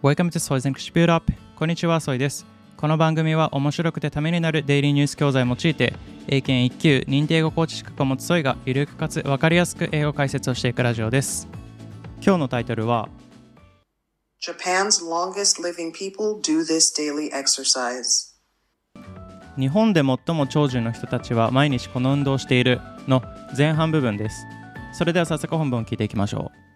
Welcome to Soy's English Build Up こんにちは、ソイです。この番組は面白くてためになるデイリーニュース教材を用いて、英検1級認定英語コーチ資格を持つソイがゆるくかつ分かりやすく英語解説をしていくラジオです。今日のタイトルは、Japan's longest living people do this daily exercise. 日本で最も長寿の人たちは毎日この運動をしているの前半部分です。それでは早速本文を聞いていきましょう。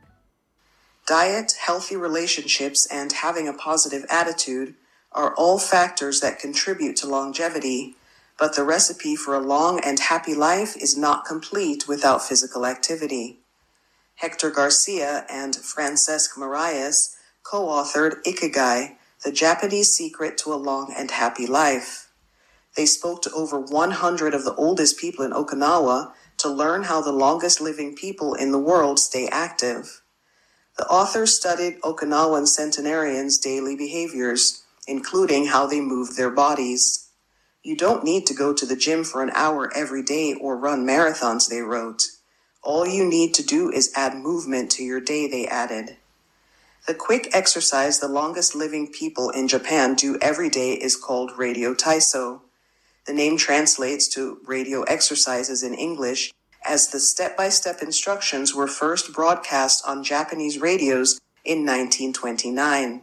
Diet, healthy relationships, and having a positive attitude are all factors that contribute to longevity, but the recipe for a long and happy life is not complete without physical activity. Hector Garcia and Francesc Marias co authored Ikigai, The Japanese Secret to a Long and Happy Life. They spoke to over 100 of the oldest people in Okinawa to learn how the longest living people in the world stay active. The authors studied Okinawan centenarians' daily behaviors, including how they move their bodies. You don't need to go to the gym for an hour every day or run marathons, they wrote. All you need to do is add movement to your day, they added. The quick exercise the longest living people in Japan do every day is called radio taiso. The name translates to radio exercises in English as the step-by-step instructions were first broadcast on Japanese radios in 1929.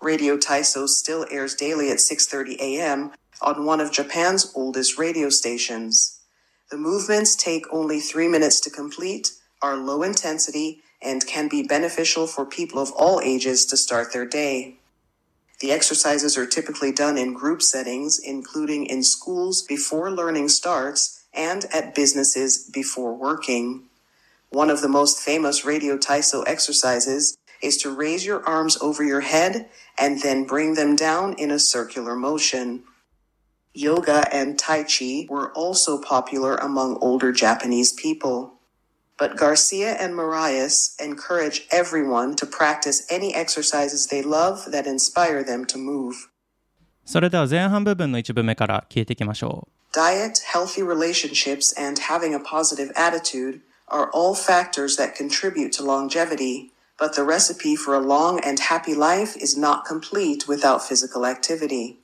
Radio Taiso still airs daily at 6:30 a.m. on one of Japan's oldest radio stations. The movements take only 3 minutes to complete, are low intensity, and can be beneficial for people of all ages to start their day. The exercises are typically done in group settings, including in schools before learning starts and at businesses before working. One of the most famous Radio Taiso exercises is to raise your arms over your head and then bring them down in a circular motion. Yoga and Tai Chi were also popular among older Japanese people. But Garcia and Marias encourage everyone to practice any exercises they love that inspire them to move. それでは前半部分の一部目から聞いていきましょう。 Diet, healthy relationships, and having a positive attitude are all factors that contribute to longevity, but the recipe for a long and happy life is not complete without physical activity.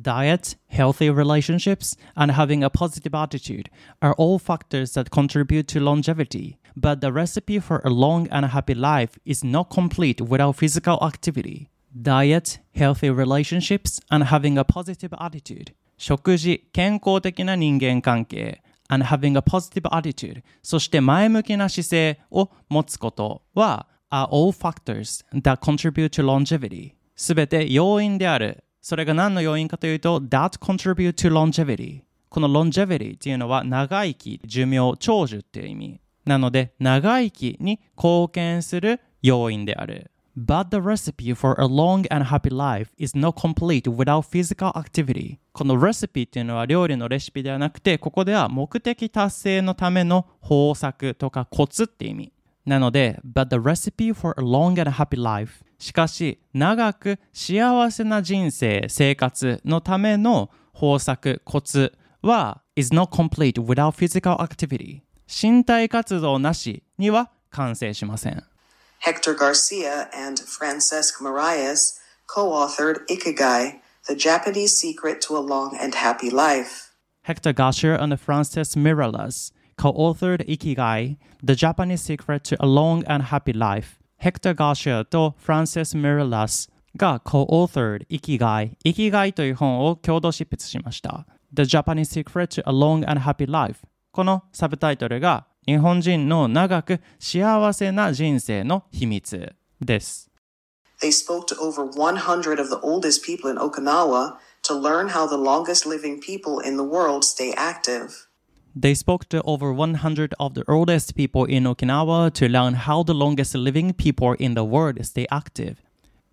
Diet, healthy relationships, and having a positive attitude are all factors that contribute to longevity, but the recipe for a long and happy life is not complete without physical activity. Diet, healthy relationships, and having a positive attitude. 食事、健康的な人間関係。and having a positive attitude そして前向きな姿勢を持つことは are all factors that contribute to longevity すべて要因であるそれが何の要因かというと that contribute to longevity この longevity っていうのは長生き寿命長寿っていう意味なので長生きに貢献する要因である But the recipe for a long and happy life is not complete without physical activity. このレシピっていうのは料理のレシピではなくて、ここでは目的達成のための方策とかコツって意味。なので、But the recipe for a long and happy life. しかし、長く幸せな人生、生活のための方策、コツは is not complete without physical activity. 身体活動なしには完成しません。Hector Garcia and Francesc Marias co authored Ikigai, The Japanese Secret to a Long and Happy Life. Hector Garcia and Frances Miralles co-authored Ikigai, The Japanese Secret to a Long and Happy Life. Hector Garcia と Frances Miralles が co-authored Ikigai, Ikigai という本を共同執筆しました。The Japanese Secret to a Long and Happy Life。このサブタイトルが 日本人の長く幸せな人生の秘密です。They spoke to over 100 of the oldest people in Okinawa to learn how the longest living people in the world stay active. They spoke to over 100 of the oldest people in Okinawa to learn how the longest living people in the world stay active.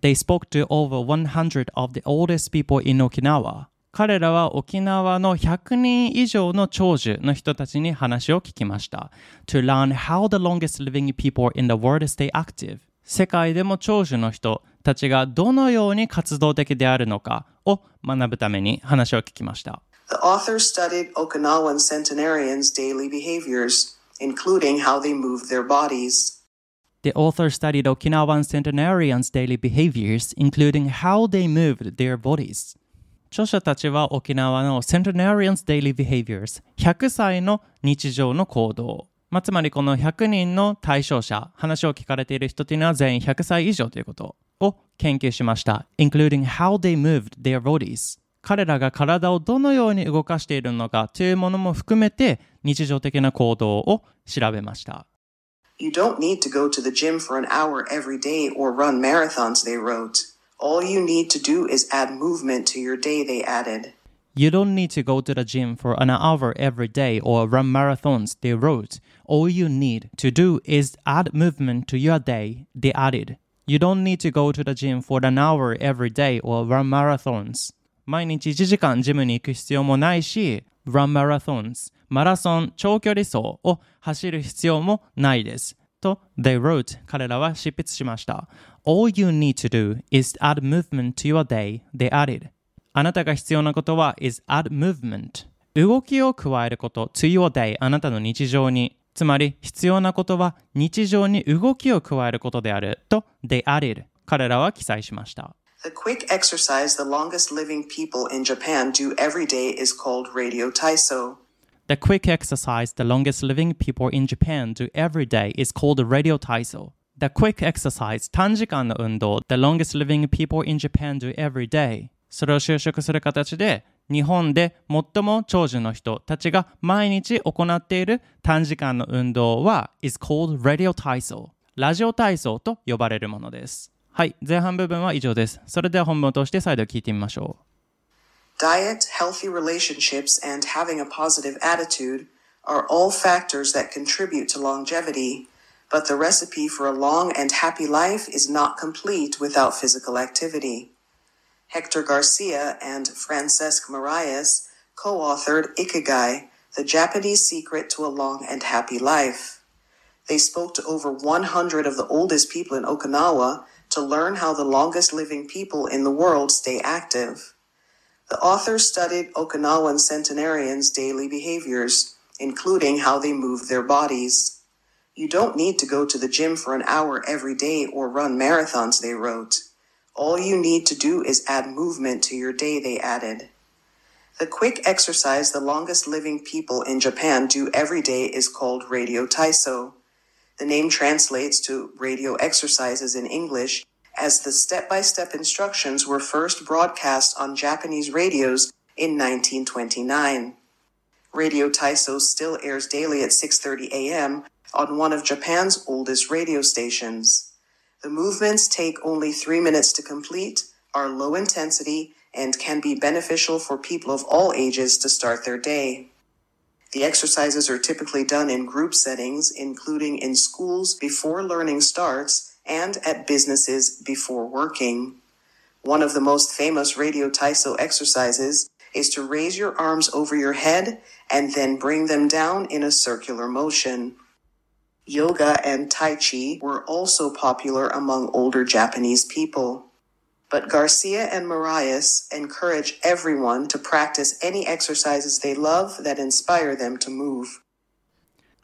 They spoke to over 100 of the oldest people in Okinawa. 彼らは沖縄の100人以上の長寿の人たちに話を聞きました。To learn how the longest living people in the world stay active. 世界でも長寿の人たちがどのように活動的であるのかを学ぶために話を聞きました。The authors studied Okinawan centenarians' daily behaviors, including how they moved their bodies. The author studied Okinawan centenarians' daily behaviors, including how they moved their bodies. 著者たちは沖縄の Centenarians Daily Behaviors 100歳の日常の行動、まあ、つまりこの100人の対象者話を聞かれている人というのは全員100歳以上ということを研究しました including how they moved their bodies 彼らが体をどのように動かしているのかというものも含めて日常的な行動を調べました You don't need to go to the gym for an hour every day or run marathons, they wrote. All you need to do is add movement to your day, they added. You don't need to go to the gym for an hour every day or run marathons, they wrote. All you need to do is add movement to your day, they added. You don't need to go to the gym for an hour every day or run marathons. 毎日1時間ジムに行く必要もないし、run marathons、マラソン、長距離走を走る必要もないです。 と、they wrote 彼らは執筆しました。All you need to do is add movement to your day, they added. あなたが必要なことは is add movement. 動きを加えること to your day あなたの日常に。つまり必要なことは日常に動きを加えることであると they added 彼らは記載しました。The quick exercise the longest living people in Japan do every day is called radio taiso. The quick exercise the longest living people in Japan do every day is called radio taiso. The quick exercise 短時間の運動 The longest living people in Japan do every day それを就職する形で日本で最も長寿の人たちが毎日行っている短時間の運動は is called radio 体操ラジオ体操と呼ばれるものですはい前半部分は以上ですそれでは本文を通して再度聞いてみましょう Diet, healthy relationships, and having a positive attitude are all factors that contribute to longevity, but the recipe for a long and happy life is not complete without physical activity. Hector Garcia and Francesc Marias co authored Ikigai, The Japanese Secret to a Long and Happy Life. They spoke to over 100 of the oldest people in Okinawa to learn how the longest living people in the world stay active. The authors studied Okinawan centenarians' daily behaviors, including how they move their bodies. You don't need to go to the gym for an hour every day or run marathons, they wrote. All you need to do is add movement to your day, they added. The quick exercise the longest living people in Japan do every day is called radio taiso. The name translates to radio exercises in English as the step-by-step instructions were first broadcast on Japanese radios in 1929. Radio Taiso still airs daily at 6:30 a.m. on one of Japan's oldest radio stations. The movements take only 3 minutes to complete, are low intensity, and can be beneficial for people of all ages to start their day. The exercises are typically done in group settings, including in schools before learning starts and at businesses before working. One of the most famous Radio Taiso exercises is to raise your arms over your head and then bring them down in a circular motion. Yoga and Tai Chi were also popular among older Japanese people. But Garcia and Marias encourage everyone to practice any exercises they love that inspire them to move.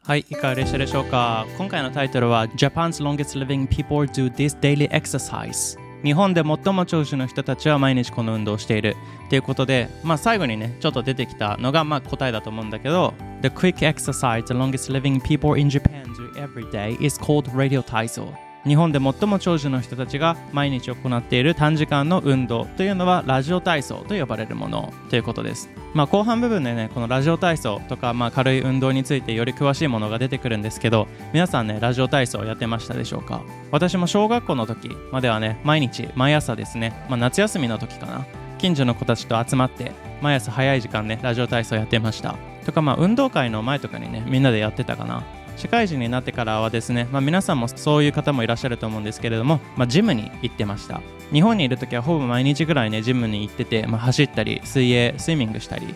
はい、いかがでしたでしょうか今回のタイトルは Japan's longest living people do this daily exercise 日本で最も長寿の人たちは毎日この運動をしているということで、まあ、最後にねちょっと出てきたのがまあ答えだと思うんだけど The quick exercise the longest living people in Japan do every day is called radio 体操日本で最も長寿の人たちが毎日行っている短時間の運動というのはラジオ体操と呼ばれるものということです。まあ、後半部分でねこのラジオ体操とか、まあ、軽い運動についてより詳しいものが出てくるんですけど皆さんねラジオ体操やってましたでしょうか？私も小学校の時まではね毎日毎朝ですね、まあ、夏休みの時かな？近所の子たちと集まって毎朝早い時間ねラジオ体操やってました。とかまあ運動会の前とかにねみんなでやってたかな？社会人になってからはですね、まあ、皆さんもそういう方もいらっしゃると思うんですけれども、まあ、ジムに行ってました。日本にいる時はほぼ毎日ぐらいねジムに行ってて、まあ、走ったり水泳スイミングしたり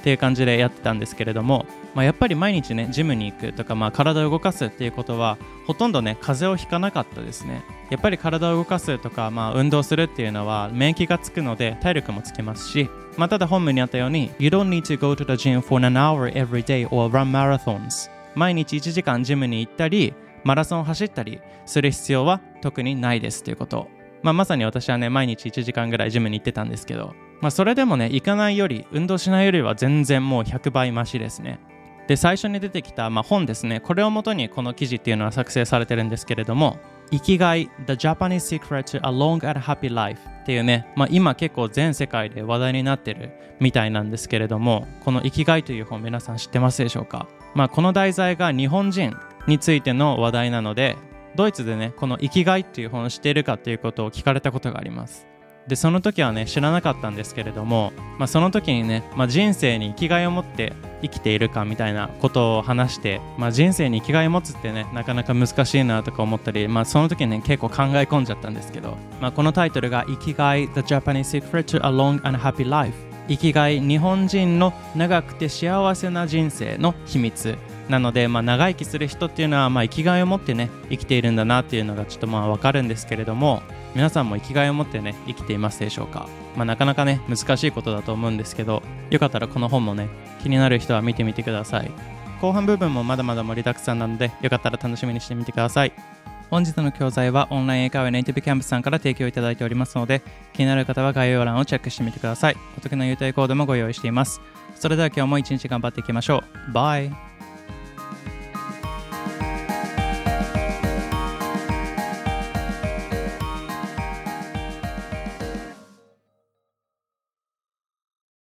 っていう感じでやってたんですけれども、まあ、やっぱり毎日ねジムに行くとか、まあ、体を動かすっていうことはほとんどね風邪をひかなかったですね。やっぱり体を動かすとか、まあ、運動するっていうのは免疫がつくので体力もつきますし、まあ、ただ本文にあったように You don't need to go to the gym for an hour every day or run marathons 毎日1時間ジムに行ったりマラソンを走ったりする必要は特にないですということ。まあ、まさに私はね毎日1時間ぐらいジムに行ってたんですけど、まあ、それでもね行かないより運動しないよりは全然もう100倍増しですね。で最初に出てきた、まあ、本ですね。これをもとにこの記事っていうのは作成されてるんですけれども生きがい The Japanese Secret to a Long and Happy Life っていうね、まあ、今結構全世界で話題になってるみたいなんですけれどもこの生きがいという本皆さん知ってますでしょうか、まあ、この題材が日本人についての話題なのでドイツでねこの「生きがい」っていう本を知っているかということを聞かれたことがあります。でその時はね知らなかったんですけれども、まあ、その時にね、まあ、人生に生きがいを持って生きているかみたいなことを話して、まあ、人生に生きがいを持つってねなかなか難しいなとか思ったり、まあ、その時にね結構考え込んじゃったんですけど、まあ、このタイトルが「生きがい The Japanese Secret to a Long and Happy Life」生きがい日本人の長くて幸せな人生の秘密。なので、まあ、長生きする人っていうのは、まあ、生きがいを持ってね生きているんだなっていうのがちょっとまあ分かるんですけれども皆さんも生きがいを持ってね生きていますでしょうか、まあ、なかなかね難しいことだと思うんですけどよかったらこの本もね気になる人は見てみてください。後半部分もまだまだ盛りだくさんなのでよかったら楽しみにしてみてください。本日の教材はオンライン英会話ネイティブキャンプさんから提供いただいておりますので気になる方は概要欄をチェックしてみてください。お得な優待コードもご用意しています。それでは今日も一日頑張っていきましょう。バイ。